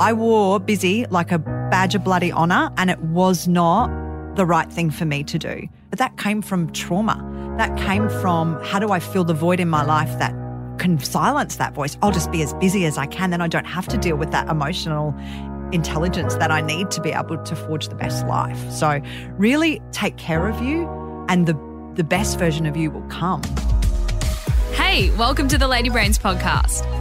I wore busy like a badge of bloody honor, and it was not the right thing for me to do. But that came from trauma. That came from how do I fill the void in my life that can silence that voice? I'll just be as busy as I can, then I don't have to deal with that emotional intelligence that I need to be able to forge the best life. So, really take care of you, and the, the best version of you will come. Hey, welcome to the Lady Brains podcast.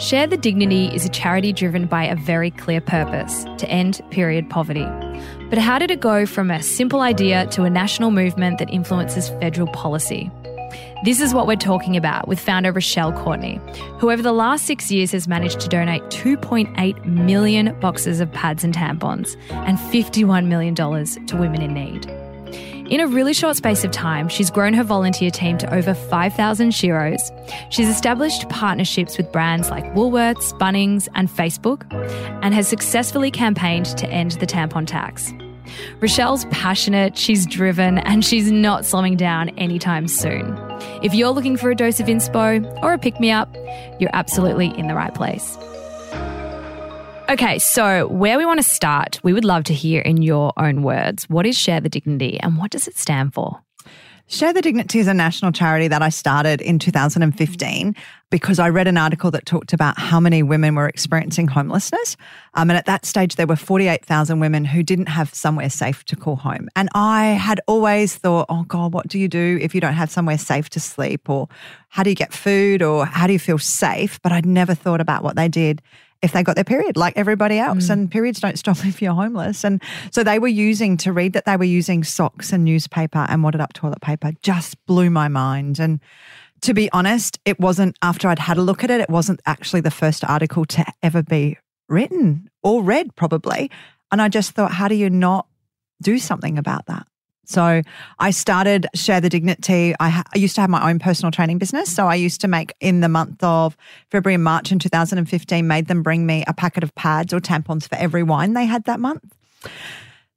Share the Dignity is a charity driven by a very clear purpose to end period poverty. But how did it go from a simple idea to a national movement that influences federal policy? This is what we're talking about with founder Rochelle Courtenay, who over the last six years has managed to donate 2.8 million boxes of pads and tampons and $51 million to women in need. In a really short space of time, she's grown her volunteer team to over 5,000 sheroes. She's established partnerships with brands like Woolworths, Bunnings, and Facebook, and has successfully campaigned to end the tampon tax. Rochelle's passionate, she's driven, and she's not slowing down anytime soon. If you're looking for a dose of inspo or a pick me up, you're absolutely in the right place. Okay, so where we want to start, we would love to hear in your own words what is Share the Dignity and what does it stand for? Share the Dignity is a national charity that I started in 2015 because I read an article that talked about how many women were experiencing homelessness. Um, and at that stage, there were 48,000 women who didn't have somewhere safe to call home. And I had always thought, oh God, what do you do if you don't have somewhere safe to sleep? Or how do you get food? Or how do you feel safe? But I'd never thought about what they did if they got their period like everybody else. Mm. And periods don't stop if you're homeless. And so they were using to read that they were using socks and newspaper and wadded up toilet paper just blew my mind. And to be honest, it wasn't after I'd had a look at it, it wasn't actually the first article to ever be written or read, probably. And I just thought, how do you not do something about that? So I started Share the Dignity. I, ha- I, used to have my own personal training business. So I used to make in the month of February and March in 2015, made them bring me a packet of pads or tampons for every wine they had that month.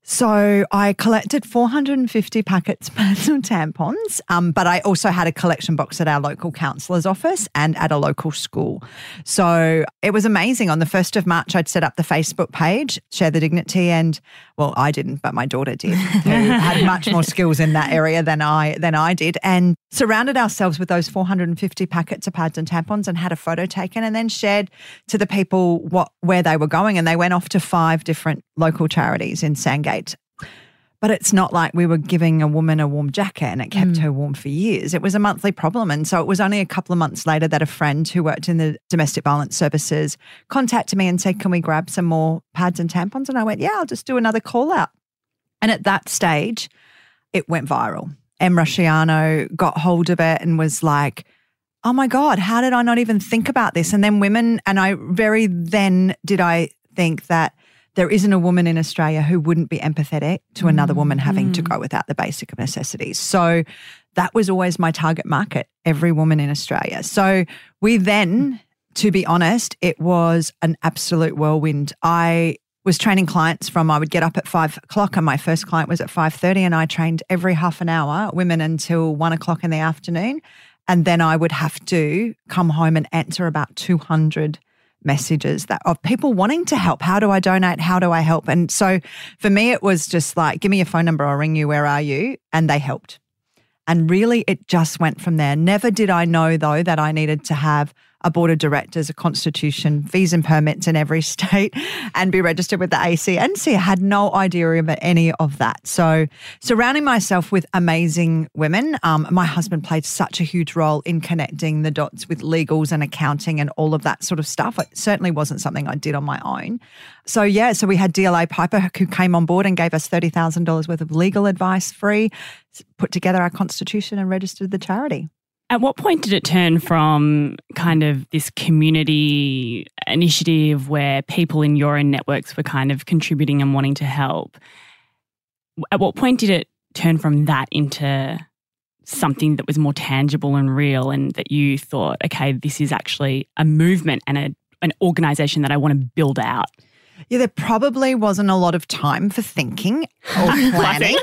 So I collected 450 packets of tampons, um, but I also had a collection box at our local counsellor's office and at a local school. So it was amazing. On the 1st of March, I'd set up the Facebook page, Share the Dignity, and well, I didn't, but my daughter did, who had much more skills in that area than I than I did, and surrounded ourselves with those 450 packets of pads and tampons and had a photo taken and then shared to the people what where they were going. And they went off to five different local charities in Sandgate. But it's not like we were giving a woman a warm jacket and it kept mm. her warm for years. It was a monthly problem. And so it was only a couple of months later that a friend who worked in the domestic violence services contacted me and said, Can we grab some more pads and tampons? And I went, Yeah, I'll just do another call out. And at that stage, it went viral. Em Rusciano got hold of it and was like, Oh my God, how did I not even think about this? And then women, and I very then did I think that there isn't a woman in Australia who wouldn't be empathetic to another woman having mm. to go without the basic necessities. So that was always my target market, every woman in Australia. So we then, to be honest, it was an absolute whirlwind. I was training clients from I would get up at five o'clock and my first client was at five thirty and I trained every half an hour women until one o'clock in the afternoon. And then I would have to come home and answer about 200 messages that of people wanting to help. How do I donate? How do I help? And so for me, it was just like, give me your phone number, I'll ring you. Where are you? And they helped. And really, it just went from there. Never did I know, though, that I needed to have a board of directors, a constitution, fees and permits in every state, and be registered with the ACNC. I had no idea about any of that. So, surrounding myself with amazing women, um, my husband played such a huge role in connecting the dots with legals and accounting and all of that sort of stuff. It certainly wasn't something I did on my own. So, yeah, so we had DLA Piper who came on board and gave us $30,000 worth of legal advice free, put together our constitution and registered the charity. At what point did it turn from kind of this community initiative where people in your own networks were kind of contributing and wanting to help? At what point did it turn from that into something that was more tangible and real and that you thought, okay, this is actually a movement and a, an organization that I want to build out? Yeah, there probably wasn't a lot of time for thinking or planning,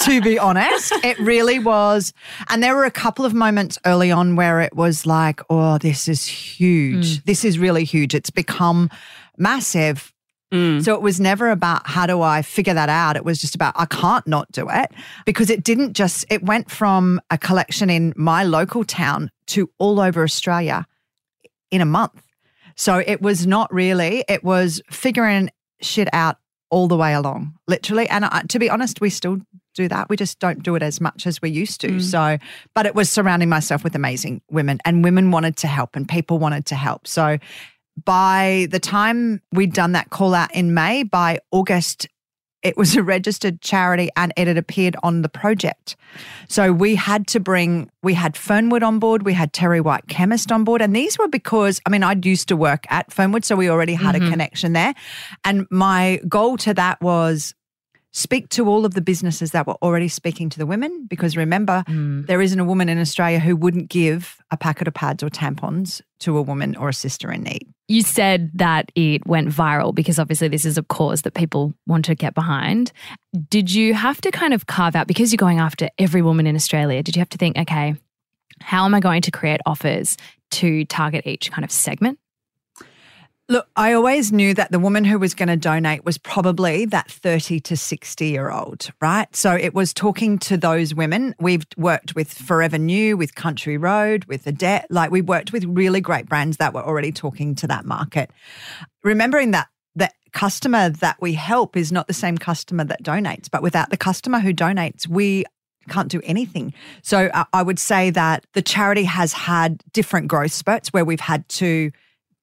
to be honest. It really was. And there were a couple of moments early on where it was like, oh, this is huge. Mm. This is really huge. It's become massive. Mm. So it was never about how do I figure that out. It was just about I can't not do it because it didn't just, it went from a collection in my local town to all over Australia in a month. So it was not really, it was figuring shit out all the way along, literally. And uh, to be honest, we still do that. We just don't do it as much as we used to. Mm. So, but it was surrounding myself with amazing women, and women wanted to help, and people wanted to help. So, by the time we'd done that call out in May, by August, it was a registered charity and it had appeared on the project. So we had to bring, we had Fernwood on board, we had Terry White Chemist on board. And these were because, I mean, I'd used to work at Fernwood, so we already had mm-hmm. a connection there. And my goal to that was speak to all of the businesses that were already speaking to the women because remember mm. there isn't a woman in Australia who wouldn't give a packet of pads or tampons to a woman or a sister in need. You said that it went viral because obviously this is a cause that people want to get behind. Did you have to kind of carve out because you're going after every woman in Australia, did you have to think okay, how am I going to create offers to target each kind of segment? Look, I always knew that the woman who was going to donate was probably that 30 to 60 year old, right? So it was talking to those women. We've worked with Forever New, with Country Road, with Adairs. Like we worked with really great brands that were already talking to that market. Remembering that the customer that we help is not the same customer that donates, but without the customer who donates, we can't do anything. So I would say that the charity has had different growth spurts where we've had to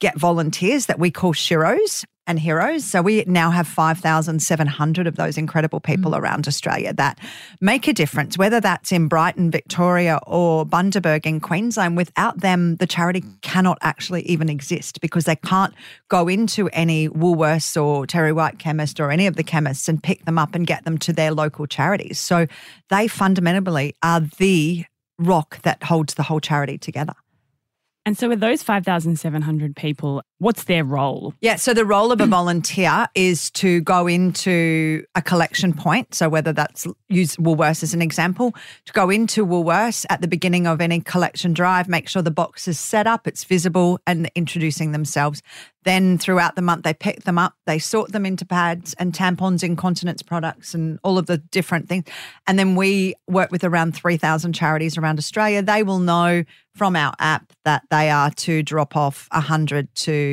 get volunteers that we call Sheroes and heroes. So we now have 5,700 of those incredible people mm. around Australia that make a difference, whether that's in Brighton, Victoria, or Bundaberg in Queensland. Without them, the charity cannot actually even exist because they can't go into any Woolworths or Terry White chemist or any of the chemists and pick them up and get them to their local charities. So they fundamentally are the rock that holds the whole charity together. And so, with those 5,700 people, what's their role? Yeah, so the role of a volunteer is to go into a collection point. So, whether that's use Woolworths as an example, to go into Woolworths at the beginning of any collection drive, make sure the box is set up, it's visible, and introducing themselves. Then throughout the month, they pick them up, they sort them into pads and tampons, incontinence products, and all of the different things. And then we work with around 3,000 charities around Australia. They will know from our app that they are to drop off 100 to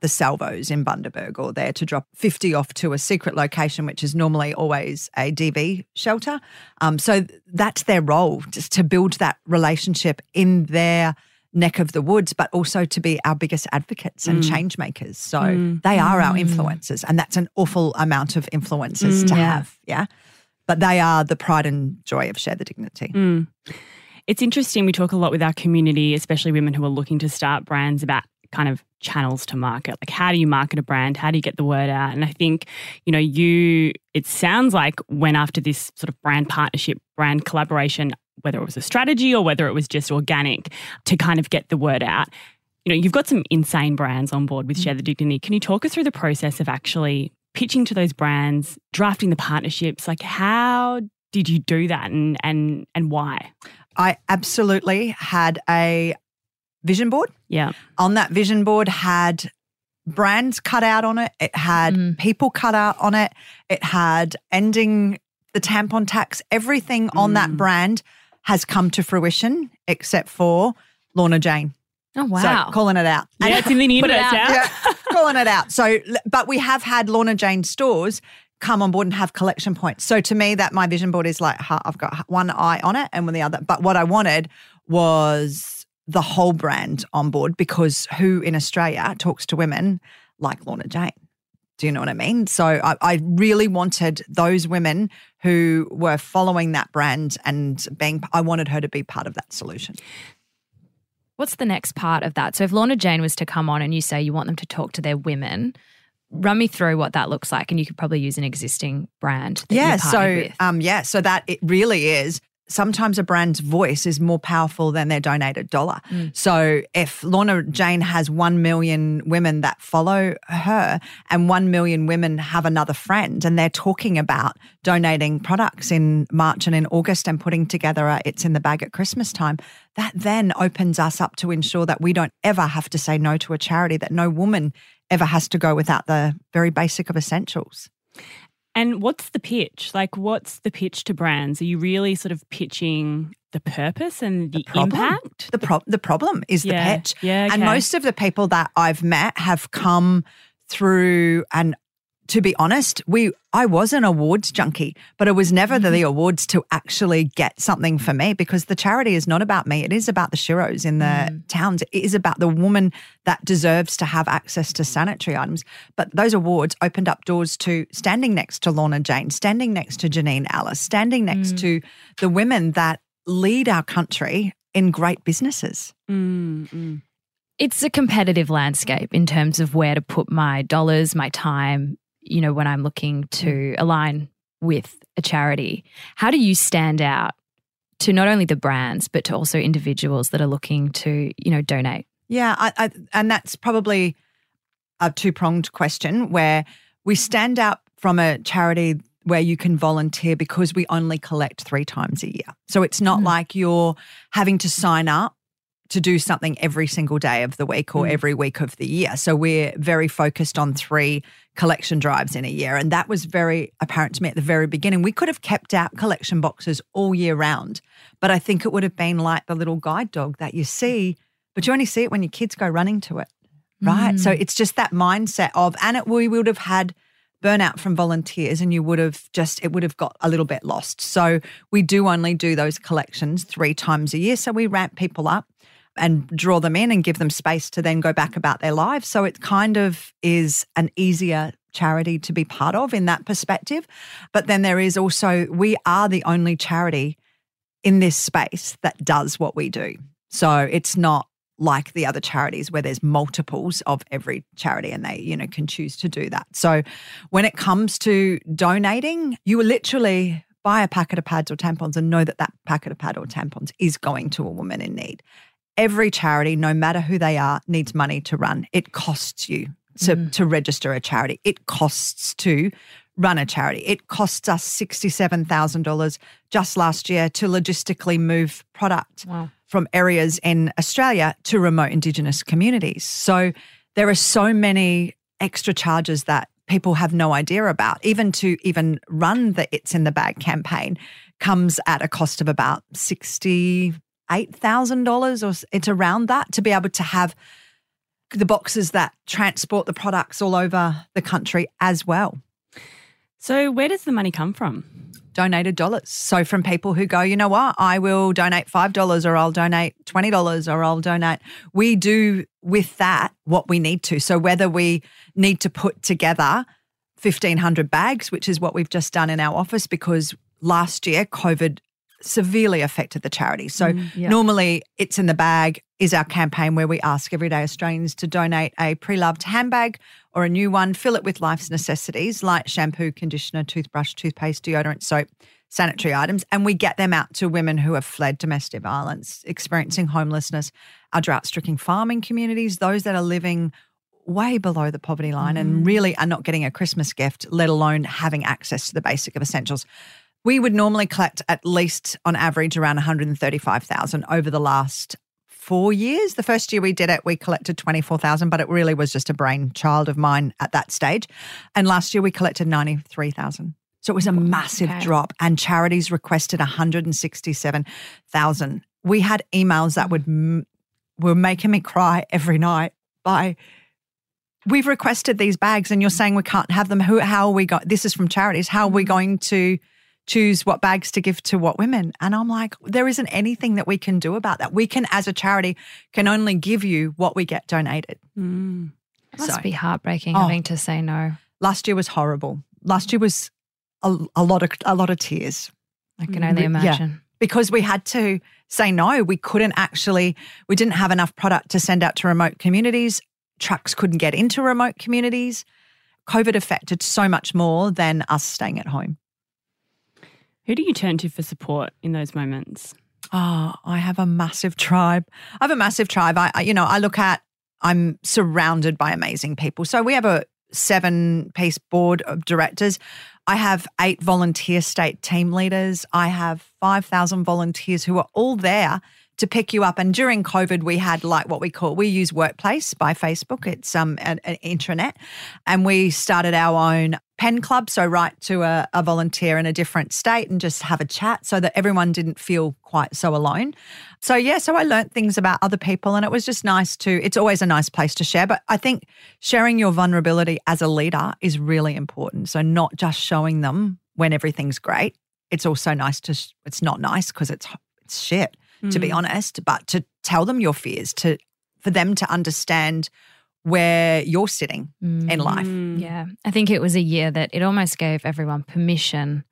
the salvos in Bundaberg or they're to drop 50 off to a secret location, which is normally always a DV shelter. Um, so that's their role, just to build that relationship in their neck of the woods, but also to be our biggest advocates and mm. change makers. So mm. they are mm. our influencers, and that's an awful amount of influencers mm, to yeah. have. Yeah. But they are the pride and joy of Share the Dignity. Mm. It's interesting. We talk a lot with our community, especially women who are looking to start brands, about kind of channels to market. Like, how do you market a brand? How do you get the word out? And I think, you know, you, it sounds like when after this sort of brand partnership, brand collaboration, whether it was a strategy or whether it was just organic to kind of get the word out. You know, you've got some insane brands on board with mm. Share the Dignity. Can you talk us through the process of actually pitching to those brands, drafting the partnerships? Like how did you do that and and and why? I absolutely had a vision board. Yeah. On that vision board had brands cut out on it. It had mm. people cut out on it. It had ending the tampon tax. Everything mm. on that mm. brand has come to fruition except for Lorna Jane. Oh wow! So calling it out. Yeah, it's in the universe. yeah, calling it out. So, but we have had Lorna Jane stores come on board and have collection points. So to me, that my vision board is like I've got one eye on it and with the other. But what I wanted was the whole brand on board because who in Australia talks to women like Lorna Jane? Do you know what I mean? So I, I, really wanted those women who were following that brand and being, I wanted her to be part of that solution. What's the next part of that? So if Lorna Jane was to come on and you say you want them to talk to their women, run me through what that looks like and you could probably use an existing brand yeah so with. um yeah so that it really is sometimes a brand's voice is more powerful than their donated dollar Mm. so if lorna jane has 1 million women that follow her and 1 million women have another friend and they're talking about donating products in march and in august and putting together a it's in the bag at christmas time that then opens us up to ensure that we don't ever have to say no to a charity that no woman ever has to go without the very basic of essentials And what's the pitch? Like, what's the pitch to brands? Are you really sort of pitching the purpose and the, problem. impact? The pro- the problem is Yeah. the pitch. Yeah, And most of the people that I've met have come through and to be honest, we I was an awards junkie, but it was never the, Mm-hmm. awards to actually get something for me because the charity is not about me. It is about the sheroes in the Mm. towns. It is about the woman that deserves to have access to sanitary items. But those awards opened up doors to standing next to Lorna Jane, standing next to Janine Allis, standing next Mm. to the women that lead our country in great businesses. Mm, mm. it's a competitive landscape in terms of where to put my dollars, my time, you know, when I'm looking to align with a charity. How do you stand out to not only the brands, but to also individuals that are looking to, you know, donate? Yeah, I, I, and that's probably a two pronged question where we stand out from a charity where you can volunteer because we only collect three times a year. So it's not Mm. like you're having to sign up to do something every single day of the week or Mm. every week of the year. So we're very focused on three collection drives in a year. And that was very apparent to me at the very beginning. We could have kept out collection boxes all year round, but I think it would have been like the little guide dog that you see, but you only see it when your kids go running to it. Right. So it's just that mindset of, and it, we would have had burnout from volunteers and you would have just, it would have got a little bit lost. So we do only do those collections three times a year. So we ramp people up and draw them in and give them space to then go back about their lives. So it kind of is an easier charity to be part of in that perspective. But then there is also, we are the only charity in this space that does what we do. So it's not like the other charities where there's multiples of every charity and they you know can choose to do that so when it comes to donating you will literally buy a packet of pads or tampons and know that that packet of pad or tampons is going to a woman in need every charity no matter who they are needs money to run it costs you to, mm. to register a charity it costs to run a charity it costs us $67000 just last year to logistically move product Wow. from areas in Australia to remote Indigenous communities. So there are so many extra charges that people have no idea about. Even to even run the It's in the Bag campaign comes at a cost of about $68,000 or it's around that to be able to have the boxes that transport the products all over the country as well So, where does the money come from? donated dollars. So from people who go, you know what, I will donate $5 or I'll donate $20 or I'll donate. We do with that what we need to. So whether we need to put together 1500 bags, which is what we've just done in our office because last year COVID severely affected the charity. So mm, yeah. normally it's in the bag is our campaign where we ask everyday Australians to donate a pre-loved handbag or a new one, fill it with life's necessities like shampoo, conditioner, toothbrush, toothpaste, deodorant, soap, sanitary items, and we get them out to women who have fled domestic violence, experiencing homelessness, our drought-stricken farming communities, those that are living way below the poverty line and mm-hmm. really are not getting a Christmas gift, let alone having access to the basic of essentials. We would normally collect at least on average around 135,000 over the last four years. The first year we did it, we collected 24,000, but it really was just a brainchild of mine at that stage. And last year we collected 93,000. So it was a massive okay. drop, and charities requested 167,000. We had emails that would were making me cry every night by we've requested these bags and you're saying we can't have them. Who, how are we going? This is from charities. How are we mm-hmm. going to choose what bags to give to what women? And I'm like, there isn't anything that we can do about that. We can, as a charity, can only give you what we get donated. Mm. It must So- be heartbreaking Oh. having to say no. Last year was horrible. Last year was a, a lot of a lot of tears I can only Mm, yeah. imagine. because we had to say no. We couldn't actually, we didn't have enough product to send out to remote communities. Trucks couldn't get into remote communities. COVID affected so much more than us staying at home. Who do you turn to for support in those moments? Oh, I have a massive tribe. I have a massive tribe. I, I, you know, I look at, I'm surrounded by amazing people. So we have a seven piece board of directors. I have eight volunteer state team leaders. I have 5,000 volunteers who are all there to pick you up. And during COVID, we had like what we call we use Workplace by Facebook. It's um an, an intranet, and we started our own pen club. So write to a, a volunteer in a different state and just have a chat, so that everyone didn't feel quite so alone. So yeah, so I learned things about other people, and it was just nice to. It's always a nice place to share, but I think sharing your vulnerability as a leader is really important. So not just showing them when everything's great. It's also nice to. It's not nice because it's it's shit to be mm. honest, but to tell them your fears, to for them to understand where you're sitting in mm. life. Mm. Yeah. I think it was a year that it almost gave everyone permission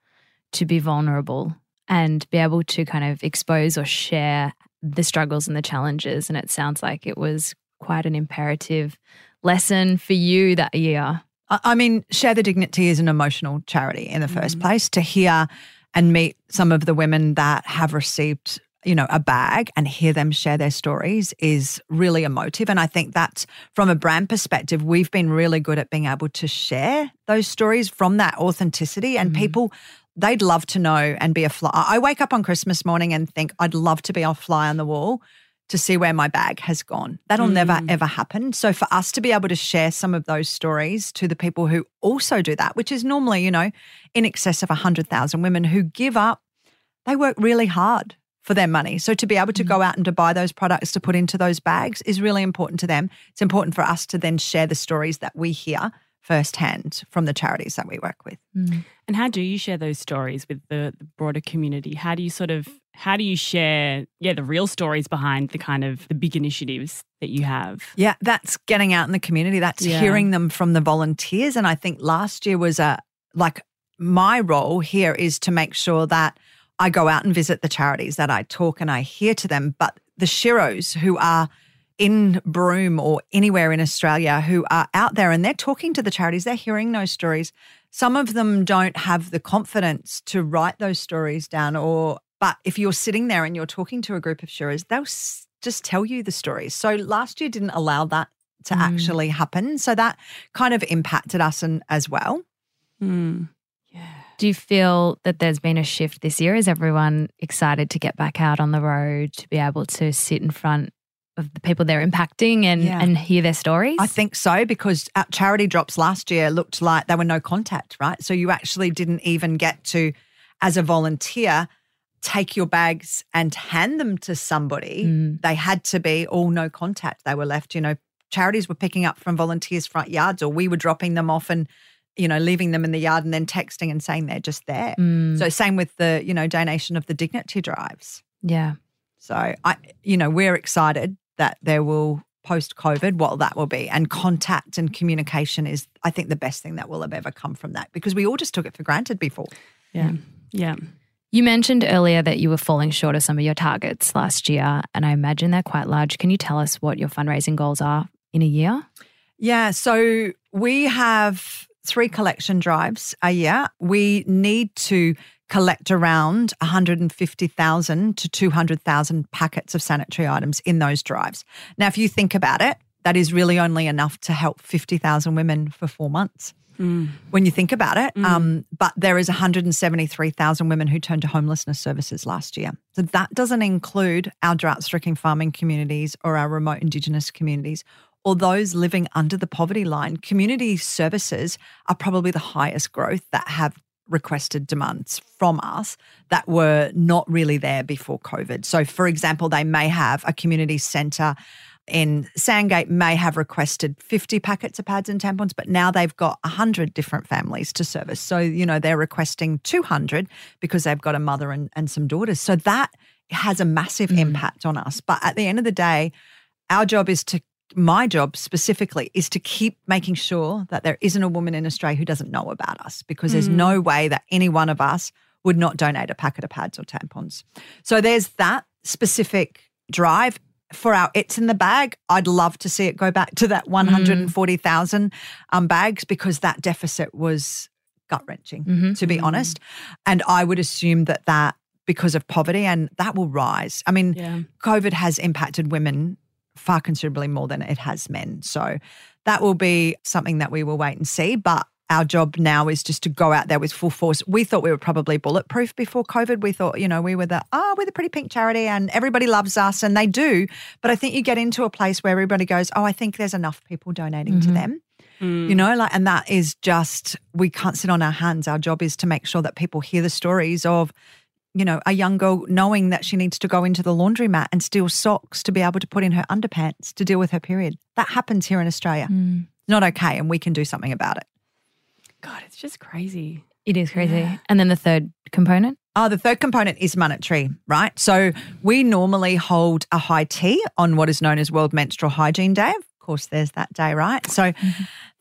to be vulnerable and be able to kind of expose or share the struggles and the challenges. And it sounds like it was quite an imperative lesson for you that year. I I mean, Share the Dignity is an emotional charity in the first mm. place. To hear and meet some of the women that have received, you know, a bag and hear them share their stories is really emotive. And I think that's from a brand perspective, we've been really good at being able to share those stories from that authenticity. And mm-hmm. people, they'd love to know and be a fly. I wake up on Christmas morning and think, I'd love to be a fly on the wall to see where my bag has gone. That'll never mm. ever happen. So for us to be able to share some of those stories to the people who also do that, which is normally, you know, in excess of 100,000 women who give up, they work really hard for their money. So to be able to go mm. out and to buy those products to put into those bags is really important to them. It's important for us to then share the stories that we hear firsthand from the charities that we work with. Mm. And how do you share those stories with the, the broader community? How do you sort of how do you share yeah the real stories behind the kind of the big initiatives that you have? Yeah, that's getting out in the community. That's Yeah. hearing them from the volunteers. And I think last year was a like my role here is to make sure that I go out and visit the charities, that I talk and I hear to them. But the Sheroes who are in Broome or anywhere in Australia who are out there and they're talking to the charities, they're hearing those stories. Some of them don't have the confidence to write those stories down or but if you're sitting there and you're talking to a group of Sheroes, they'll s- just tell you the stories. So last year didn't allow that to actually happen. So that kind of impacted us and, as well. Mm. Do you feel that there's been a shift this year? Is everyone excited to get back out on the road to be able to sit in front of the people they're impacting and, Yeah. and hear their stories? I think so because our charity drops last year looked like there were no contact, right? So you actually didn't even get to, as a volunteer, take your bags and hand them to somebody. Mm. They had to be all no contact. They were left, you know, charities were picking up from volunteers' front yards or we were dropping them off and, you know, leaving them in the yard and then texting and saying they're just there. Mm, So same with the, you know, donation of the dignity drives. yeah. So I, you know, we're excited that there will post COVID what that will be, and contact and communication is, I think, the best thing that will have ever come from that because we all just took it for granted before. Yeah. Yeah. You mentioned earlier that you were falling short of some of your targets last year, and I imagine they're quite large. Can you tell us what your fundraising goals are in a year? Yeah, so we have three collection drives a year. We need to collect around 150,000 to 200,000 packets of sanitary items in those drives. Now, if you think about it, that is really only enough to help 50,000 women for four months. When you think about it, um, but there is 173,000 women who turned to homelessness services last year. So that doesn't include our drought-stricken farming communities or our remote Indigenous communities or those living under the poverty line. Community services are probably the highest growth that have requested demands from us that were not really there before COVID. So, for example, they may have a community centre in Sandgate may have requested 50 packets of pads and tampons, but now they've got 100 different families to service. So, you know, they're requesting 200 because they've got a mother and, and some daughters. So that has a massive mm. impact on us. But at the end of the day, our job is to my job specifically is to keep making sure that there isn't a woman in Australia who doesn't know about us because there's no way that any one of us would not donate a packet of pads or tampons. So there's that specific drive for our it's in the bag. I'd love to see it go back to that 140,000 um, bags because that deficit was gut wrenching, Mhm. to be honest. And I would assume that that because of poverty and that will rise. I mean, Yeah. COVID has impacted women far considerably more than it has men. So that will be something that we will wait and see. But our job now is just to go out there with full force. We thought we were probably bulletproof before COVID. We thought, you know, we were the, oh, we're the pretty pink charity and everybody loves us and they do. But I think you get into a place where everybody goes, oh, I think there's enough people donating to mm-hmm. them. You know, like, and that is just, we can't sit on our hands. Our job is to make sure that people hear the stories of, you know, a young girl knowing that she needs to go into the laundromat and steal socks to be able to put in her underpants to deal with her period. That happens here in Australia. Mm. Not okay, and we can do something about it. God, it's just crazy. It is crazy. And then the third component. Oh, the third component is monetary, right? So we normally hold a high tea on what is known as World Menstrual Hygiene Day. Of course, there's that day, right? So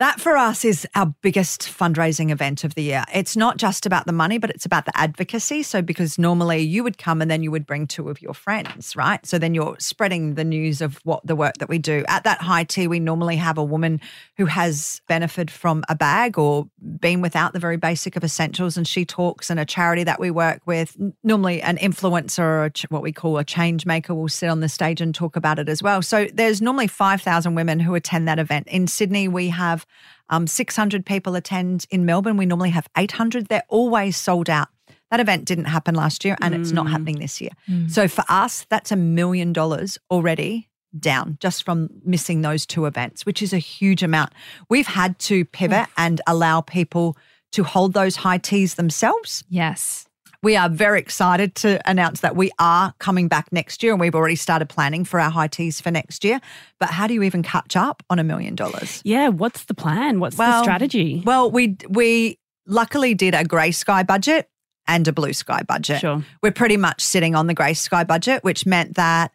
that for us is our biggest fundraising event of the year. It's not just about the money, but it's about the advocacy. So because normally you would come and then you would bring two of your friends, right? So then you're spreading the news of what the work that we do. At that high tea, we normally have a woman who has benefited from a bag or been without the very basic of essentials and she talks and a charity that we work with normally an influencer or ch- what we call a change maker will sit on the stage and talk about it as well so there's normally 5000 women who attend that event in sydney we have um, 600 people attend in melbourne. We normally have 800 they're always sold out. That event didn't happen last year and it's not happening this year. So for us that's a million dollars already down just from missing those two events, which is a huge amount. We've had to pivot and allow people to hold those high teas themselves. Yes. We are very excited to announce that we are coming back next year and we've already started planning for our high teas for next year. But how do you even catch up on a million dollars? Yeah. What's the plan? What's the strategy? Well, we we luckily did a grey sky budget and a blue sky budget. Sure. We're pretty much sitting on the grey sky budget, which meant that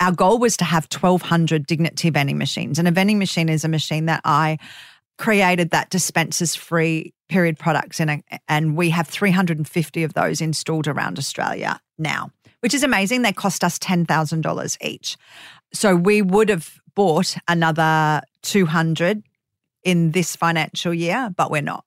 our goal was to have 1,200 Dignity vending machines. And a vending machine is a machine that I created that dispensers free period products in a, and we have 350 of those installed around Australia now, which is amazing. They cost us $10,000 each. So we would have bought another 200 in this financial year, but we're not.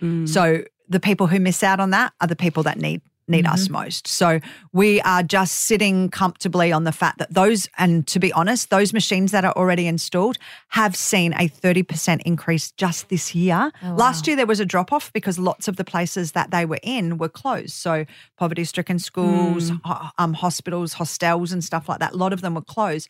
Mm. So the people who miss out on that are the people that need need us most. So we are just sitting comfortably on the fact that those and to be honest, those machines that are already installed have seen a 30% increase just this year. Last year there was a drop off because lots of the places that they were in were closed. So poverty stricken schools, ho- um, hospitals, hostels and stuff like that, a lot of them were closed.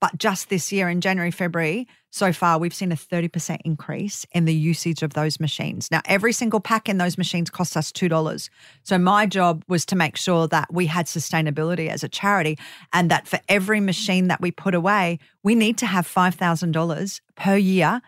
But just this year in January, February, so far, we've seen a 30% increase in the usage of those machines. Now, every single pack in those machines costs us $2. So, my job was to make sure that we had sustainability as a charity and that for every machine that we put away, we need to have $5,000 per year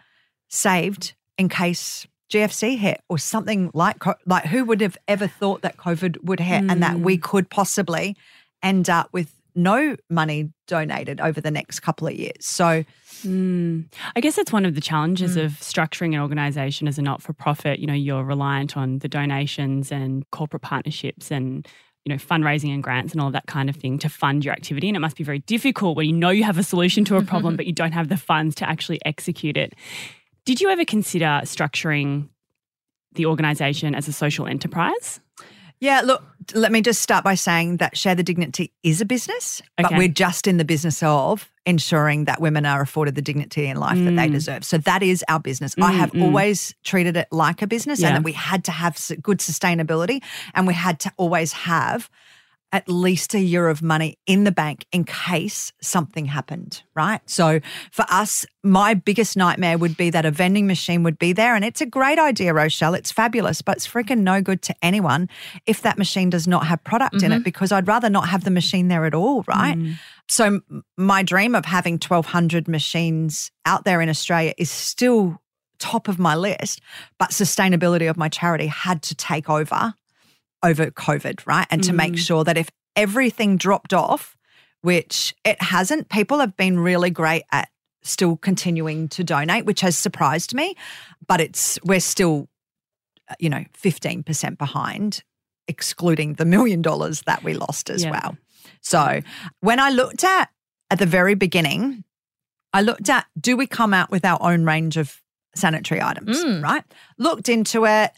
saved in case GFC hit or something like like who would have ever thought that COVID would hit and that we mm. could possibly end up with no money donated over the next couple of years. So Mm. I guess that's one of the challenges of structuring an organization as a not for profit. You know, you're reliant on the donations and corporate partnerships and you know fundraising and grants and all of that kind of thing to fund your activity and it must be very difficult when you know you have a solution to a problem but you don't have the funds to actually execute it did you ever consider structuring the organization as a social enterprise Yeah, look, let me just start by saying that Share the Dignity is a business, but we're just in the business of ensuring that women are afforded the dignity in life that they Mm. deserve. So that is our business. I have always treated it like a business Yeah. and that we had to have good sustainability and we had to always have at least a year of money in the bank in case something happened, right? So for us, my biggest nightmare would be that a vending machine would be there. And it's a great idea, Rochelle. It's fabulous, but it's freaking no good to anyone if that machine does not have product in it mm-hmm. because I'd rather not have the machine there at all, right? Mm. So my dream of having 1,200 machines out there in Australia is still top of my list, but sustainability of my charity had to take over over COVID, right? And to make sure that if everything dropped off, which it hasn't, people have been really great at still continuing to donate, which has surprised me, but it's we're still uh, you know 15% behind excluding the million dollars that we lost as Yeah. well. So when I looked at at the very beginning, I looked at do we come out with our own range of sanitary items, Mm. right? Looked into it.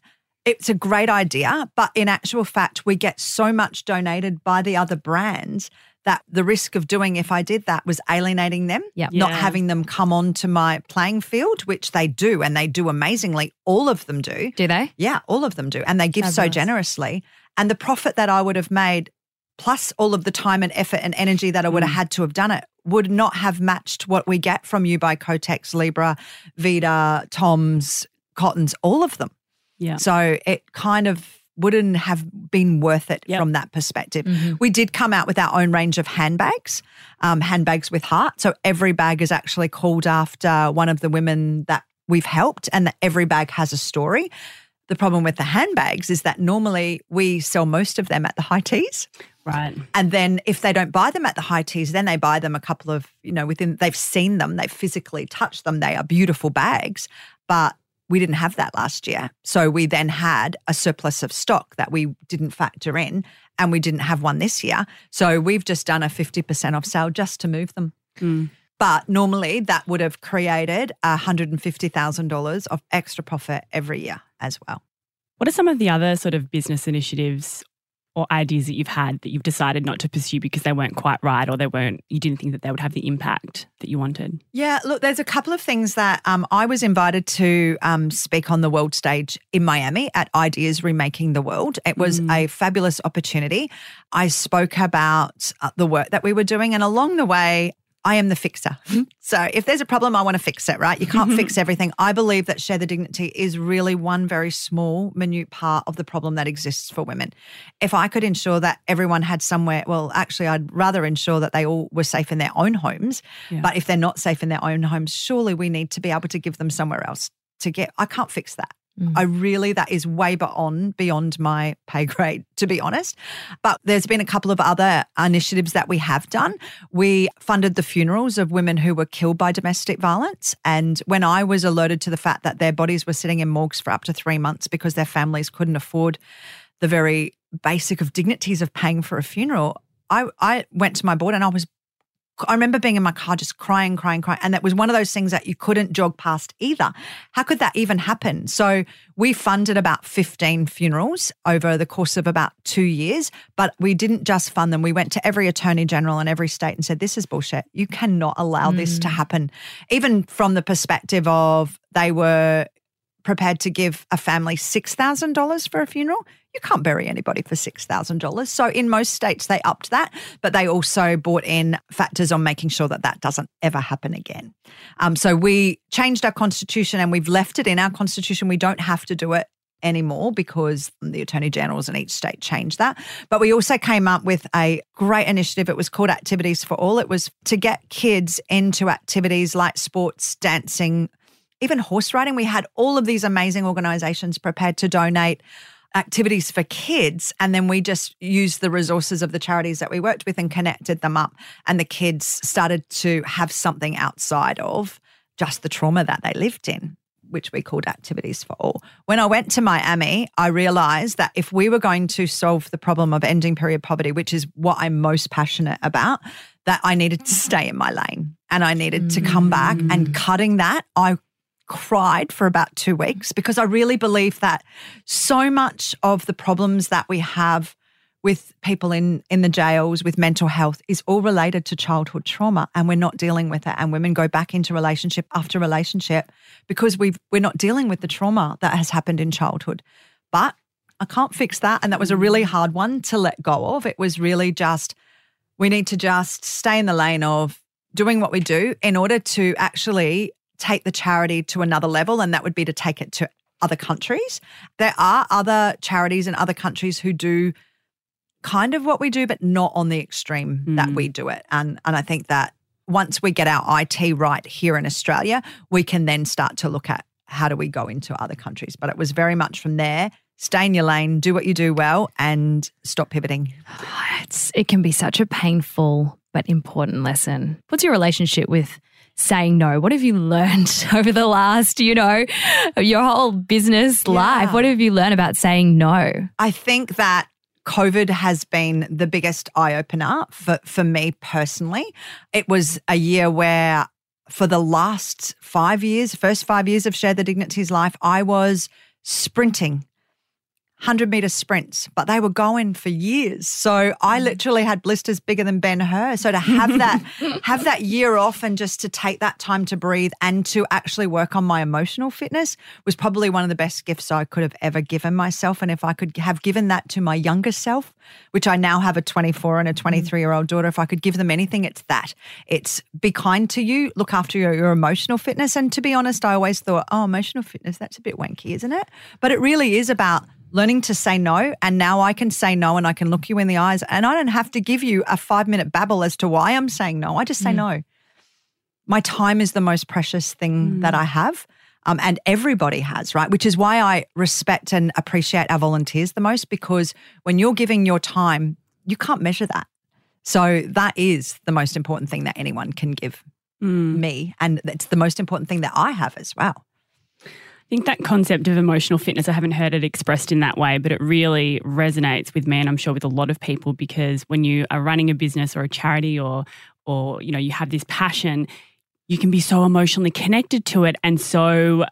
It's a great idea, but in actual fact, we get so much donated by the other brands that the risk of doing if I did that was alienating them, Yep. not having them come onto my playing field, which they do, and they do amazingly. All of them do. Do they? Yeah, all of them do. And they give so generously. And the profit that I would have made, plus all of the time and effort and energy that I would have Mm. had to have done it, would not have matched what we get from U by Kotex, Libra, Vita, Tom's, Cottons, all of them. Yeah. So it kind of wouldn't have been worth it Yep. from that perspective. Mhm. We did come out with our own range of handbags, um, handbags with heart. So every bag is actually called after one of the women that we've helped, and that every bag has a story. The problem with the handbags is that normally we sell most of them at the high teas. Right. And then if they don't buy them at the high teas, then they buy them a couple of, you know, within, they've seen them, they've physically touched them. They are beautiful bags, but we didn't have that last year. So we then had a surplus of stock that we didn't factor in and we didn't have one this year. So we've just done a 50% off sale just to move them. Mm. But normally that would have created $150,000 of extra profit every year as well. What are some of the other sort of business initiatives or ideas that you've had that you've decided not to pursue because they weren't quite right or they weren't you didn't think that they would have the impact that you wanted? Yeah, look, there's a couple of things that um, I was invited to um, speak on the world stage in Miami at Ideas Remaking the World. It was Mm. a fabulous opportunity. I spoke about uh, the work that we were doing, and along the way, I am the fixer. Mm-hmm. so if there's a problem, I want to fix it, right? You can't mm-hmm. fix everything. I believe that Share the Dignity is really one very small, minute part of the problem that exists for women. If I could ensure that everyone had somewhere, well, actually, I'd rather ensure that they all were safe in their own homes. Yeah. But if they're not safe in their own homes, surely we need to be able to give them somewhere else to get. I can't fix that. Mm. I really, that is way beyond beyond my pay grade, to be honest. But there's been a couple of other initiatives that we have done. We funded the funerals of women who were killed by domestic violence. And when I was alerted to the fact that their bodies were sitting in morgues for up to three months because their families couldn't afford the very basic of dignities of paying for a funeral, I, I went to my board and I was I remember being in my car just crying, crying, crying. And that was one of those things that you couldn't jog past either. How could that even happen? So we funded about 15 funerals over the course of about two years, but we didn't just fund them. We went to every attorney general in every state and said, This is bullshit. You cannot allow this to mm. happen. Even from the perspective of they were prepared to give a family $6,000 for a funeral, you can't bury anybody for $6,000. So in most states, they upped that, but they also brought in factors on making sure that that doesn't ever happen again. Um, so we changed our constitution and we've left it in our constitution. We don't have to do it anymore because the attorney generals in each state changed that. But we also came up with a great initiative. It was called Activities for All. It was to get kids into activities like sports, dancing, even horse riding. We had all of these amazing organizations prepared to donate activities for kids. And then we just used the resources of the charities that we worked with and connected them up. And the kids started to have something outside of just the trauma that they lived in. Which we called Activities for All. When I went to Miami, I realized that if we were going to solve the problem of ending period poverty, which is what I'm most passionate about, that I needed to stay in my lane and I needed to come back. And mm. cutting that, I cried for about two weeks because I really believe that so much of the problems that we have with people in in the jails with mental health is all related to childhood trauma and we're not dealing with it. And women go back into relationship after relationship because we've we're not dealing with the trauma that has happened in childhood. But I can't fix that. And that was a really hard one to let go of. It was really just we need to just stay in the lane of doing what we do in order to actually take the charity to another level, and that would be to take it to other countries. There are other charities in other countries who do kind of what we do, but not on the extreme that Mm. we do it. And and I think that once we get our IT right here in Australia, we can then start to look at how do we go into other countries. But it was very much from there. Stay in your lane, do what you do well, and stop pivoting. It's, it can be such a painful but important lesson. What's your relationship with saying no? What have you learned over the last, you know, your whole business life? What have you learned about saying no? I think that COVID has been the biggest eye opener for, for me personally. It was a year where, for the last five years, first five years of Share the Dignity's life, I was sprinting 100 meter sprints, but they were going for years. So I Mm. literally had blisters bigger than Ben Hur. So to have that, have that year off and just to take that time to breathe and to actually work on my emotional fitness was probably one of the best gifts I could have ever given myself. And if I could have given that to my younger self, which I now have a 24 and a 23 year old daughter, if I could give them anything, it's that. It's be kind to you, look after your, your emotional fitness. And to be honest, I always thought, oh, emotional fitness, that's a bit wanky, isn't it? But it really is about learning to say no. And now I can say no and I can look you in the eyes and I don't have to give you a five minute babble as to why I'm saying no. I just say no. My time is the most precious thing that I have. Um, and everybody has, right? Which is why I respect and appreciate our volunteers the most because when you're giving your time, you can't measure that. So that is the most important thing that anyone can give Mm. me. And it's the most important thing that I have as well. I think that concept of emotional fitness, I haven't heard it expressed in that way, but it really resonates with me and I'm sure with a lot of people because when you are running a business or a charity or or you know you have this passion, you can be so emotionally connected to it and so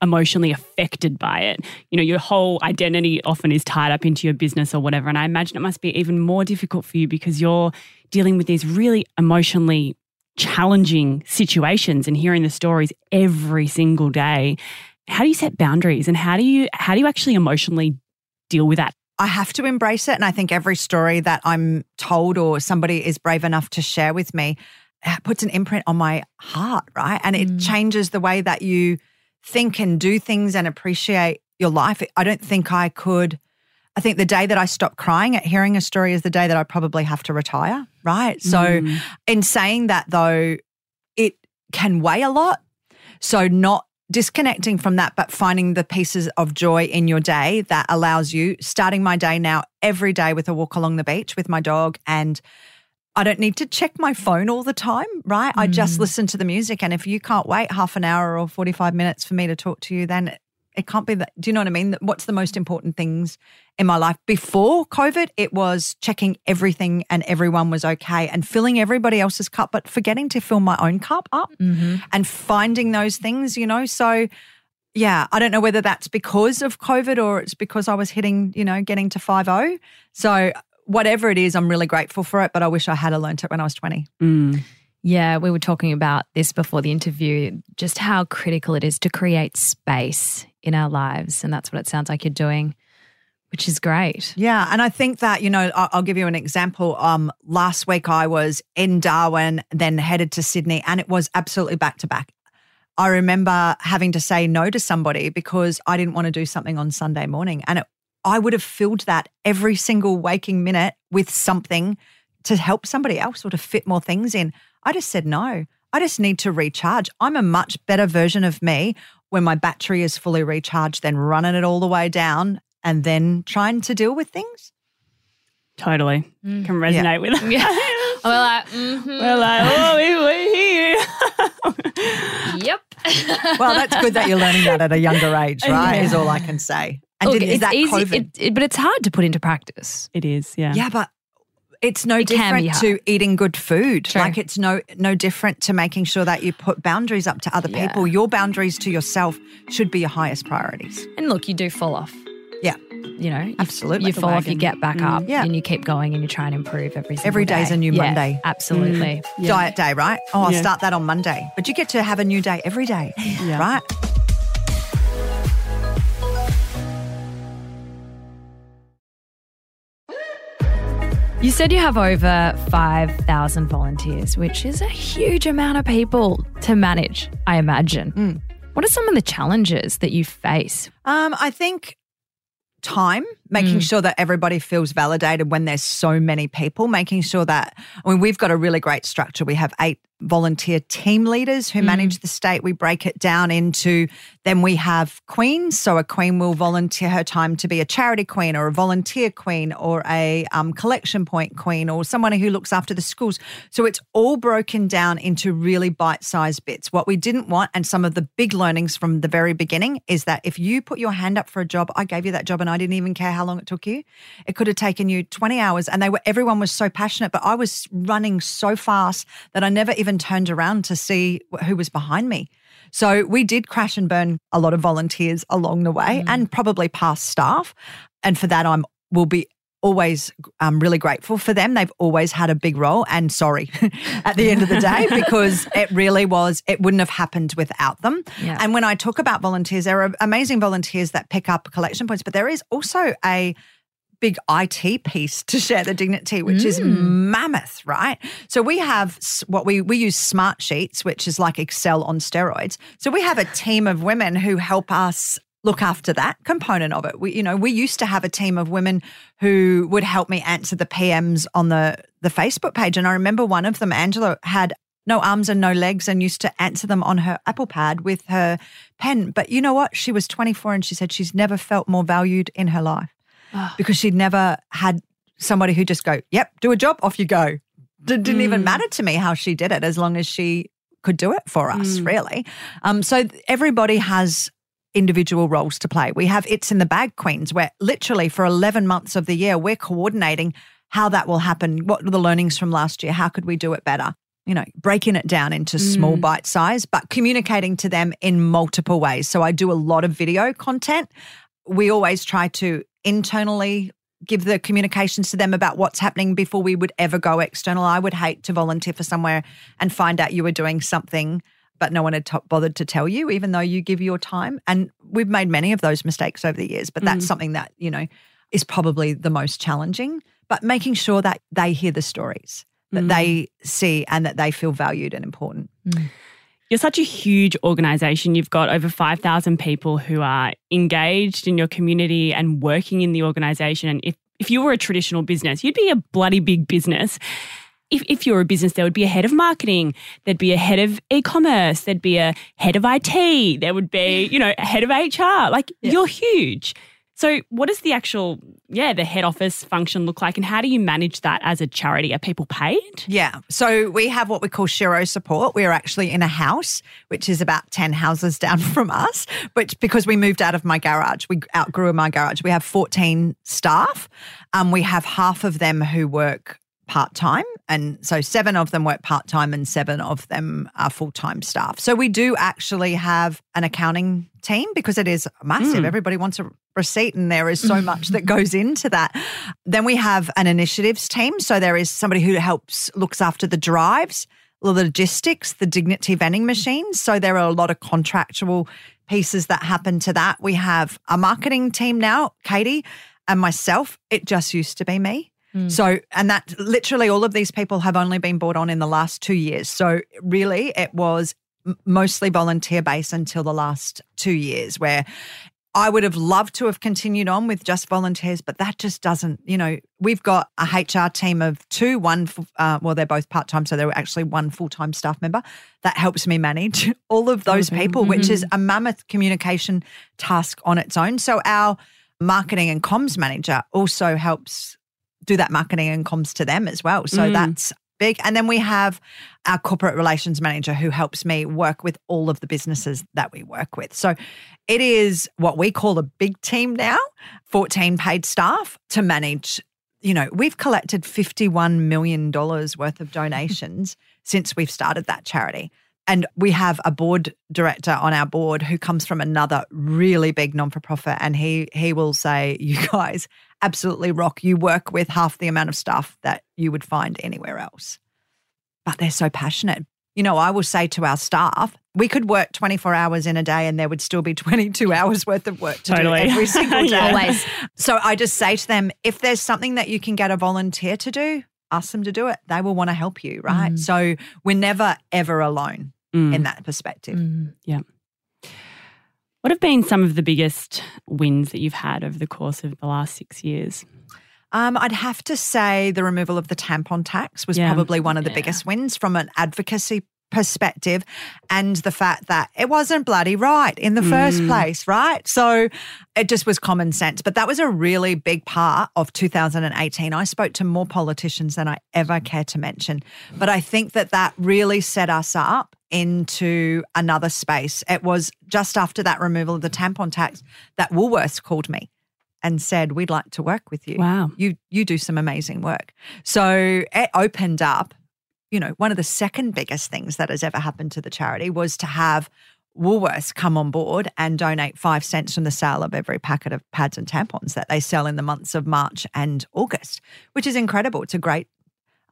emotionally affected by it. You know, your whole identity often is tied up into your business or whatever. And I imagine it must be even more difficult for you because you're dealing with these really emotionally challenging situations and hearing the stories every single day. How do you set boundaries and how do you how do you actually emotionally deal with that? I have to embrace it. And I think every story that I'm told or somebody is brave enough to share with me uh, puts an imprint on my heart, right? And it changes the way that you think and do things and appreciate your life. I don't think I could. I think the day that I stop crying at hearing a story is the day that I probably have to retire, right? So, in saying that though, it can weigh a lot. So, not disconnecting from that, but finding the pieces of joy in your day that allows you, starting my day now every day with a walk along the beach with my dog. And I don't need to check my phone all the time, right? I just mm. listen to the music. And if you can't wait half an hour or 45 minutes for me to talk to you, then it can't be that. Do you know what I mean? What's the most important things in my life? Before COVID, it was checking everything and everyone was okay and filling everybody else's cup, but forgetting to fill my own cup up and finding those things, you know? So, yeah, I don't know whether that's because of COVID or it's because I was hitting, you know, getting to 5 So, whatever it is, I'm really grateful for it, but I wish I had learnt it when I was 20. Mm. Yeah, we were talking about this before the interview, just how critical it is to create space in our lives. And that's what it sounds like you're doing, which is great. Yeah, and I think that you know I'll give you an example. Um, last week I was in Darwin, then headed to Sydney, and it was absolutely back to back. I remember having to say no to somebody because I didn't want to do something on Sunday morning, and it, I would have filled that every single waking minute with something to help somebody else or to fit more things in. I just said no. I just need to recharge. I'm a much better version of me when my battery is fully recharged than running it all the way down and then trying to deal with things. Totally. Can resonate with them. Yeah. well, like, mhm, We're like, oh, we, we're here. yep. Well, that's good that you're learning that at a younger age, right? Is all I can say. And Look, did, is it's that easy, COVID? it- it- but it's hard to put into practice. It is, yeah. yeah, but it's no It different to eating good food. True. Like it's no no different to making sure that you put boundaries up to other Yeah. people. Your boundaries to yourself should be your highest priorities. And look, you do fall off. Yeah. You know, you, Absolutely. You The fall off, you get back mm. up, Yeah. and you keep going and you try and improve every single Every day's day. a new Yeah, Monday. Absolutely. Mm. Diet day, right? Oh, I'll start that on Monday. But you get to have a new day every day, Yeah. right? You said you have over 5,000 volunteers, which is a huge amount of people to manage, I imagine. Mm. What are some of the challenges that you face? Um, I think time, making Mm. sure that everybody feels validated when there's so many people, making sure that I mean we've got a really great structure. We have eight volunteer team leaders who mm. manage the state. We break it down into then we have queens. So a queen will volunteer her time to be a charity queen or a volunteer queen or a um, collection point queen or someone who looks after the schools. So it's all broken down into really bite sized bits. What we didn't want, and some of the big learnings from the very beginning, is that if you put your hand up for a job, I gave you that job and I didn't even care how long it took you. It could have taken you 20 hours and they were everyone was so passionate, but I was running so fast that I never even turned around to see who was behind me. So we did crash and burn a lot of volunteers along the way mm. and probably past staff. And for that, I'm will be always um, really grateful for them. They've always had a big role and sorry at the end of the day because it really was, it wouldn't have happened without them. Yeah. And when I talk about volunteers, there are amazing volunteers that pick up collection points, but there is also a big IT piece to share the dignity, which mm. is mammoth, right? So we have what we we use Smartsheets, which is like Excel on steroids. So we have a team of women who help us look after that component of it. We, you know, we used to have a team of women who would help me answer the PMs on the the Facebook page, and I remember one of them, Angela, had no arms and no legs and used to answer them on her Apple Pad with her pen. But you know what? She was 24 and she said she's never felt more valued in her life because she'd never had somebody who just go, yep, do a job, off you go. It didn't mm. even matter to me how she did it as long as she could do it for us, mm. really. Um, so everybody has individual roles to play. We have It's in the Bag Queens, where literally for 11 months of the year, we're coordinating how that will happen. What are the learnings from last year? How could we do it better? You know, breaking it down into mm. small bite size, but communicating to them in multiple ways. So I do a lot of video content. We always try to internally give the communications to them about what's happening before we would ever go external. I would hate to volunteer for somewhere and find out you were doing something but no one had t- bothered to tell you even though you give your time and we've made many of those mistakes over the years but that's mm. something that you know is probably the most challenging but making sure that they hear the stories that mm. they see and that they feel valued and important mm. You're such a huge organization. You've got over 5,000 people who are engaged in your community and working in the organization. And if, if you were a traditional business, you'd be a bloody big business. If, if you're a business, there would be a head of marketing, there'd be a head of e commerce, there'd be a head of IT, there would be, you know, a head of HR. Like yeah. you're huge. So, what does the actual, yeah, the head office function look like, and how do you manage that as a charity? Are people paid? Yeah. So, we have what we call Shero support. We're actually in a house, which is about 10 houses down from us, but because we moved out of my garage, we outgrew my garage. We have 14 staff. Um, we have half of them who work part time. And so seven of them work part time and seven of them are full time staff. So we do actually have an accounting team because it is massive. Mm. Everybody wants a receipt and there is so much that goes into that. Then we have an initiatives team. So there is somebody who helps, looks after the drives, the logistics, the dignity vending machines. So there are a lot of contractual pieces that happen to that. We have a marketing team now, Katie and myself. It just used to be me. Mm. So, and that literally all of these people have only been brought on in the last two years. So, really, it was mostly volunteer based until the last two years, where I would have loved to have continued on with just volunteers, but that just doesn't, you know, we've got a HR team of two, one, uh, well, they're both part time, so they're actually one full time staff member that helps me manage all of those people, mm-hmm. which is a mammoth communication task on its own. So, our marketing and comms manager also helps do that marketing and comms to them as well. So mm. that's big. And then we have our corporate relations manager who helps me work with all of the businesses that we work with. So it is what we call a big team now 14 paid staff to manage. You know, we've collected $51 million worth of donations since we've started that charity. And we have a board director on our board who comes from another really big non for profit. And he, he will say, You guys absolutely rock. You work with half the amount of staff that you would find anywhere else. But they're so passionate. You know, I will say to our staff, we could work 24 hours in a day and there would still be 22 hours worth of work to totally. do every single day. Always. So I just say to them, if there's something that you can get a volunteer to do, ask them to do it. They will want to help you, right? Mm. So we're never, ever alone mm. in that perspective. Mm. Yeah. What have been some of the biggest wins that you've had over the course of the last six years? Um, I'd have to say the removal of the tampon tax was Yeah. probably one of the Yeah. biggest wins from an advocacy perspective and the fact that it wasn't bloody right in the first mm. place, right? So it just was common sense. But that was a really big part of 2018. I spoke to more politicians than I ever mm. care to mention. But I think that that really set us up into another space. It was just after that removal of the tampon tax that Woolworths called me and said, We'd like to work with you. Wow. You you do some amazing work. So it opened up, you know, one of the second biggest things that has ever happened to the charity was to have Woolworths come on board and donate five cents from the sale of every packet of pads and tampons that they sell in the months of March and August, which is incredible. It's a great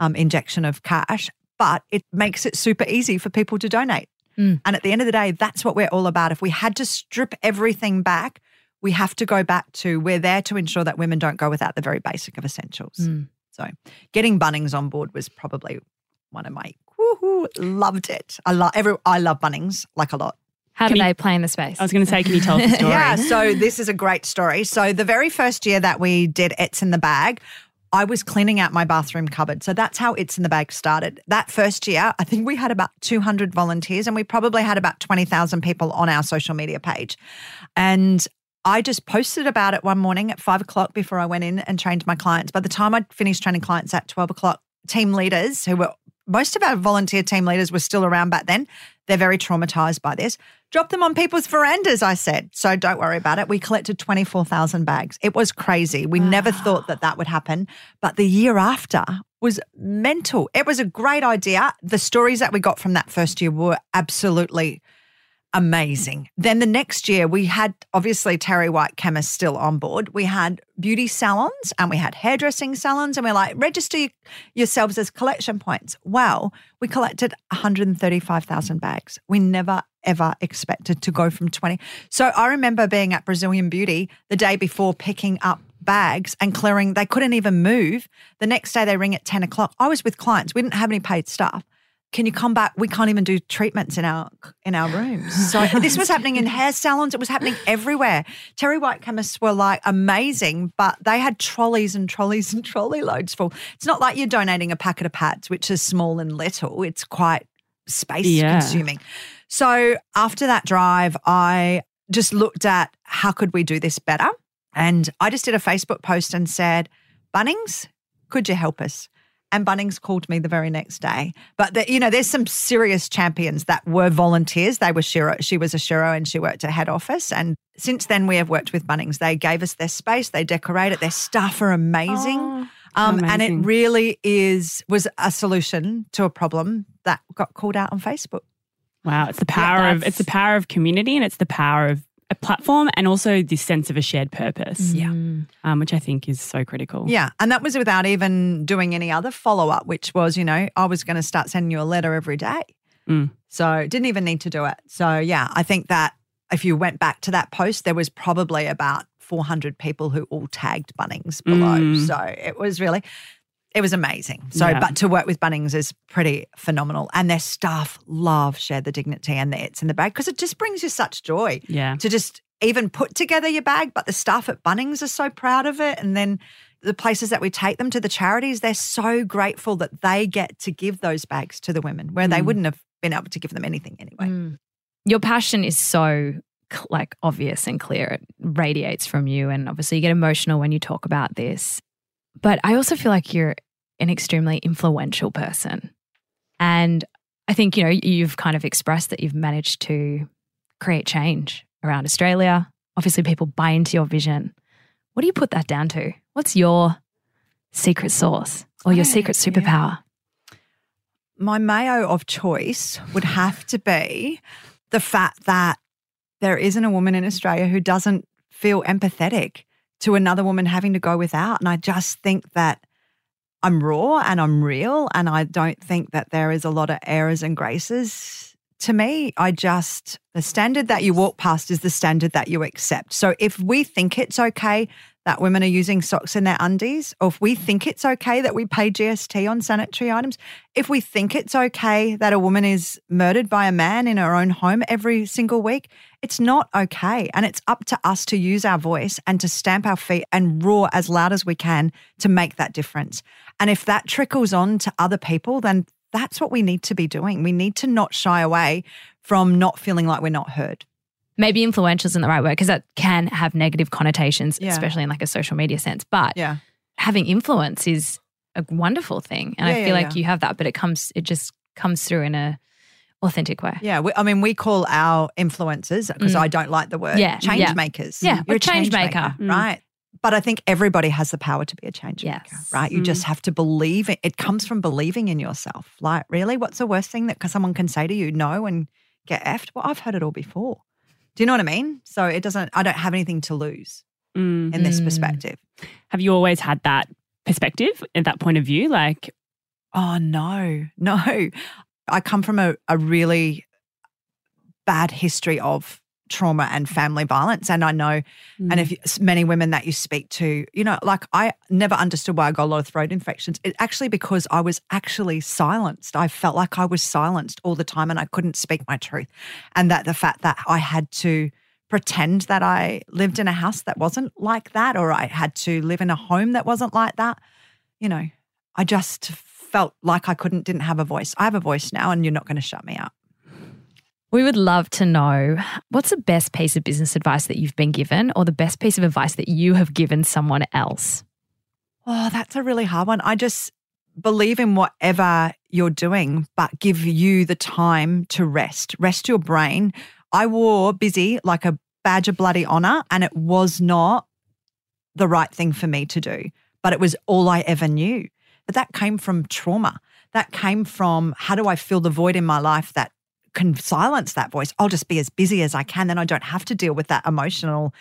um, injection of cash, but it makes it super easy for people to donate. Mm. And at the end of the day, that's what we're all about. If we had to strip everything back, we have to go back to we're there to ensure that women don't go without the very basic of essentials. Mm. So getting Bunnings on board was probably one of my woohoo, loved it. I love every I love Bunnings like a lot. How Can do you- they play in the space? I was going to say, can you tell the story? Yeah, so this is a great story. So the very first year that we did It's in the Bag, I was cleaning out my bathroom cupboard. So that's how It's in the Bag started. That first year, I think we had about 200 volunteers and we probably had about 20,000 people on our social media page. And I just posted about it one morning at five o'clock before I went in and trained my clients. By the time I'd finished training clients at 12 o'clock, team leaders who were most of our volunteer team leaders were still around back then. They're very traumatized by this. Drop them on people's verandas, I said. So don't worry about it. We collected 24,000 bags. It was crazy. We never ah. thought that that would happen. But the year after was mental. It was a great idea. The stories that we got from that first year were absolutely amazing. Then the next year, we had obviously Terry White Chemist still on board. We had beauty salons and we had hairdressing salons, and we're like, register yourselves as collection points. Well, we collected 135,000 bags. We never ever expected to go from 20. So I remember being at Brazilian Beauty the day before picking up bags and clearing. They couldn't even move. The next day they ring at 10 o'clock. I was with clients. We didn't have any paid staff. Can you come back? We can't even do treatments in our in our rooms. So this was happening in hair salons. It was happening everywhere. Terry White chemists were like amazing, but they had trolleys and trolleys and trolley loads full. It's not like you're donating a packet of pads, which is small and little. It's quite space Yeah. consuming. So after that drive, I just looked at how could we do this better, and I just did a Facebook post and said, "Bunnings, could you help us?" And Bunnings called me the very next day. But the, you know, there's some serious champions that were volunteers. They were Shero. She was a Shero and she worked at head office. And since then, we have worked with Bunnings. They gave us their space. They decorate it. Their staff are amazing. Oh, um, and it really is was a solution to a problem that got called out on Facebook. Wow, it's the power of it's the power of community and it's the power of a platform and also this sense of a shared purpose. Yeah. Mm. Um, which I think is so critical. Yeah. And that was without even doing any other follow up, which was, you know, I was going to start sending you a letter every day. Mm. So didn't even need to do it. So, yeah, I think that if you went back to that post, there was probably about 400 people who all tagged Bunnings below. Mm. So it was really, it was amazing. So, Yeah. but to work with Bunnings is pretty phenomenal. And their staff love Share the Dignity and the It's in the Bag because it just brings you such joy Yeah. to just even put together your bag. But the staff at Bunnings are so proud of it. And then the places that we take them to, the charities, they're so grateful that they get to give those bags to the women where they Mm. wouldn't have been able to give them anything anyway. Mm. Your passion is so like obvious and clear. It radiates from you, and obviously you get emotional when you talk about this. But I also feel like you're an extremely influential person, and I think you know you've kind of expressed that you've managed to create change around Australia. Obviously, people buy into your vision. What do you put that down to? What's your secret sauce or your secret superpower? My mayo of choice would have to be the fact that there isn't a woman in Australia who doesn't feel empathetic to another woman having to go without. And I just think that I'm raw and I'm real. And I don't think that there is a lot of errors and graces to me, I just, the standard that you walk past is the standard that you accept. So if we think it's okay that women are using socks in their undies, or if we think it's okay that we pay GST on sanitary items, if we think it's okay that a woman is murdered by a man in her own home every single week, it's not okay. And it's up to us to use our voice and to stamp our feet and roar as loud as we can to make that difference. And if that trickles on to other people, then that's what we need to be doing. We need to not shy away from not feeling like we're not heard. Maybe influential isn't the right word because that can have negative connotations, Yeah. especially in like a social media sense. But Yeah. having influence is a wonderful thing. And Yeah, I feel like you have that, but it comes, it just comes through in a authentic way. Yeah. We, I mean, we call our influencers, because Mm. I don't like the word, Yeah, change yeah. makers. Yeah, You're a change maker. Mm. right? But I think everybody has the power to be a change Yes. maker, right? You just have to believe it. It comes from believing in yourself. Like, really, what's the worst thing that someone can say to you? No, and get effed. Well, I've heard it all before. Do you know what I mean? So it doesn't. I don't have anything to lose Mm. in this Mm. perspective. Have you always had that perspective and that point of view? Like, Oh no, no. I come from a, a really bad history of trauma and family violence. And I know, and if mm. you- many women that you speak to, you know, like I never understood why I got a lot of throat infections. It actually because I was actually silenced. I felt like I was silenced all the time and I couldn't speak my truth. And that the fact that I had to pretend that I lived in a house that wasn't like that, or I had to live in a home that wasn't like that, you know, I just felt like I couldn't, didn't have a voice. I have a voice now and you're not going to shut me up. We would love to know what's the best piece of business advice that you've been given or the best piece of advice that you have given someone else? Oh, that's a really hard one. I just believe in whatever you're doing, but give you the time to rest. Rest your brain. I wore busy like a badge of bloody honor, and it was not the right thing for me to do, but it was all I ever knew. But that came from trauma. That came from how do I fill the void in my life that can silence that voice? I'll just be as busy as I can. Then I don't have to deal with that emotional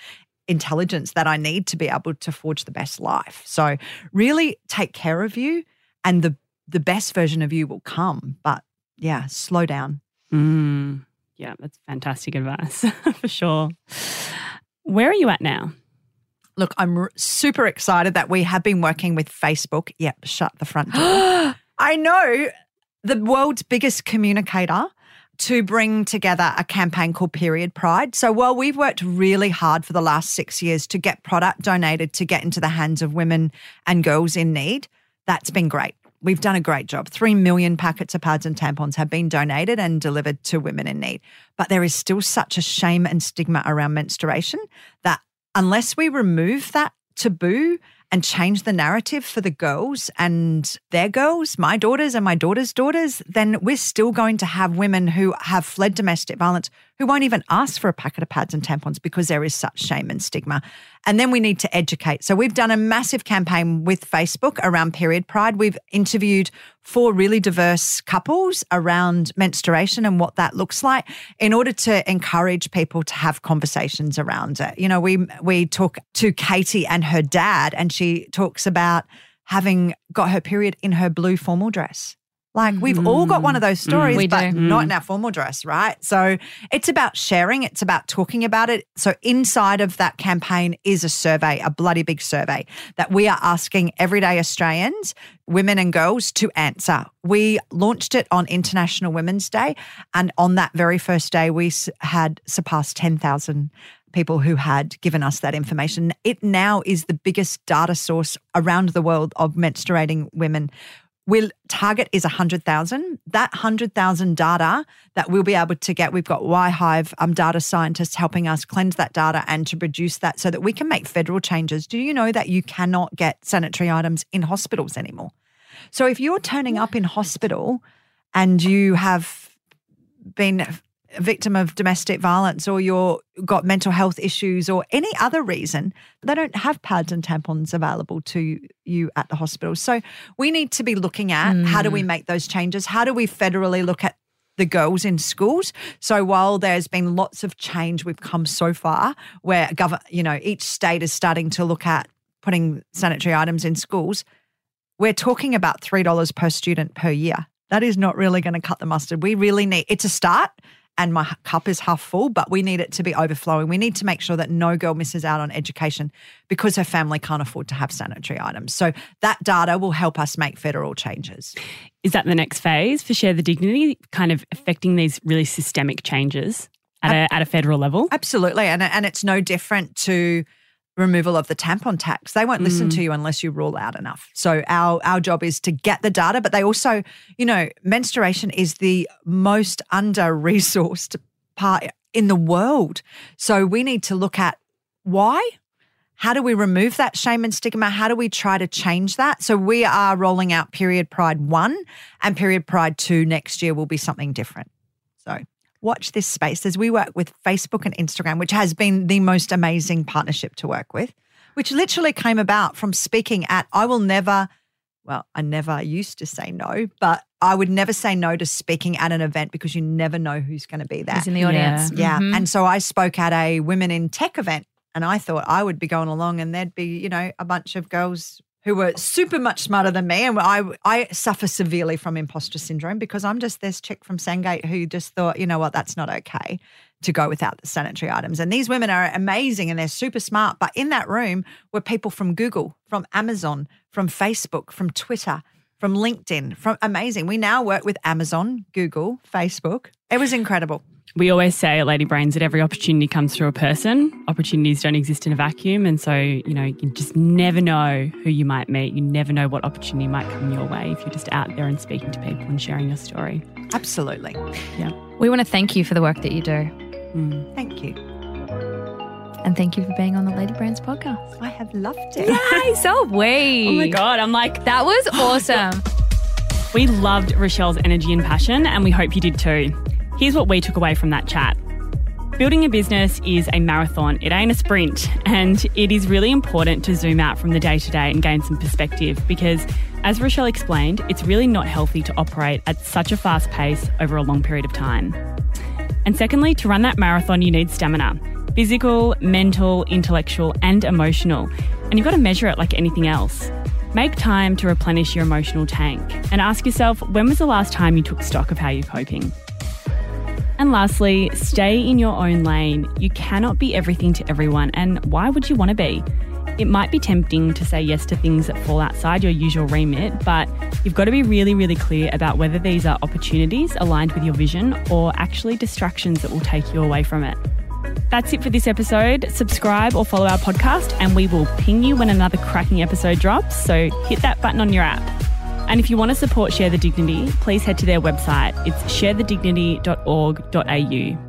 intelligence that I need to be able to forge the best life. So really take care of you and the the best version of you will come. But yeah, slow down. Mm. Yeah, that's fantastic advice for sure. Where are you at now? Look, I'm r- super excited that we have been working with Facebook. Yep, shut the front door. I know the world's biggest communicator to bring together a campaign called Period Pride. So while we've worked really hard for the last six years to get product donated to get into the hands of women and girls in need, that's been great. We've done a great job. Three million packets of pads and tampons have been donated and delivered to women in need. But there is still such a shame and stigma around menstruation that unless we remove that taboo and change the narrative for the girls and their girls, my daughters and my daughters' daughters, then we're still going to have women who have fled domestic violence who won't even ask for a packet of pads and tampons because there is such shame and stigma. And then we need to educate. So we've done a massive campaign with Facebook around period pride. We've interviewed four really diverse couples around menstruation and what that looks like in order to encourage people to have conversations around it. You know, we we talk to Katie and her dad and she talks about having got her period in her blue formal dress. Like we've all got one of those mm. Mm. stories, We but do. not in mm. our formal dress, right? So it's about sharing, it's about talking about it. So inside of that campaign is a survey, a bloody big survey that we are asking everyday Australians, women and girls, to answer. We launched it on International Women's Day, and on that very first day, we had surpassed 10,000 people who had given us that information. It now is the biggest data source around the world of menstruating women. We'll target is 100,000. That 100,000 data that we'll be able to get, we've got YHive um, data scientists helping us cleanse that data and to produce that so that we can make federal changes. Do you know that you cannot get sanitary items in hospitals anymore? So if you're turning up in hospital and you have been a victim of domestic violence or you're got mental health issues or any other reason, they don't have pads and tampons available to you at the hospital. So we need to be looking at how do we mm. make those changes? How do we federally look at the girls in schools. So while there's been lots of change, we've come so far where gov- you know each state is starting to look at putting sanitary items in schools. We're talking about three dollars per student per year That is not really going to cut the mustard. We really need it's a start and my cup is half full, but we need it to be overflowing. We need to make sure that no girl misses out on education because her family can't afford to have sanitary items. So that data will help us make federal changes. Is that the next phase for Share the Dignity, kind of affecting these really systemic changes at a, at a federal level? Absolutely. And, and it's no different to removal of the tampon tax. They won't listen to mm. you unless you rule out enough. So our our job is to get the data, but they also, you know, menstruation is the most under-resourced part in the world. So we need to look at why how do we remove that shame and stigma? How do we try to change that? So we are rolling out Period Pride 1 and Period Pride 2 next year will be something different. So watch this space as we work with Facebook and Instagram, which has been the most amazing partnership to work with, which literally came about from speaking at I will never, well, I never used to say no, but I would never say no to speaking at an event because you never know who's going to be there. Who's in the audience? Yeah. Mhm. And so I spoke at a women in tech event and I thought I would be going along and there'd be, you know, a bunch of girls who were super much smarter than me. And I, I suffer severely from imposter syndrome because I'm just this chick from Sandgate who just thought, you know what, that's not okay to go without the sanitary items. And these women are amazing and they're super smart. But in that room were people from Google, from Amazon, from Facebook, from Twitter, from LinkedIn, from amazing. We now work with Amazon, Google, Facebook. It was incredible. We always say at Lady Brains that every opportunity comes through a person. Opportunities don't exist in a vacuum. And so, you know, you just never know who you might meet. You never know what opportunity might come your way if you're just out there and speaking to people and sharing your story. Absolutely. Yeah. We want to thank you for the work that you do. Mm. Thank you. And thank you for being on the Lady Brains podcast. I have loved it. Yay, so have we. Oh my God, I'm like, That was awesome. we loved Rochelle's energy and passion, and we hope you did too. Here's what we took away from that chat. Building a business is a marathon, it ain't a sprint. And it is really important to zoom out from the day to day and gain some perspective because, as Rochelle explained, it's really not healthy to operate at such a fast pace over a long period of time. And secondly, to run that marathon, you need stamina physical, mental, intellectual, and emotional. And you've got to measure it like anything else. Make time to replenish your emotional tank and ask yourself when was the last time you took stock of how you're coping? And lastly, stay in your own lane. You cannot be everything to everyone, and why would you want to be? It might be tempting to say yes to things that fall outside your usual remit, but you've got to be really, really clear about whether these are opportunities aligned with your vision or actually distractions that will take you away from it. That's it for this episode. Subscribe or follow our podcast, and we will ping you when another cracking episode drops. So hit that button on your app. And if you want to support Share the Dignity, please head to their website. It's sharethedignity.org.au.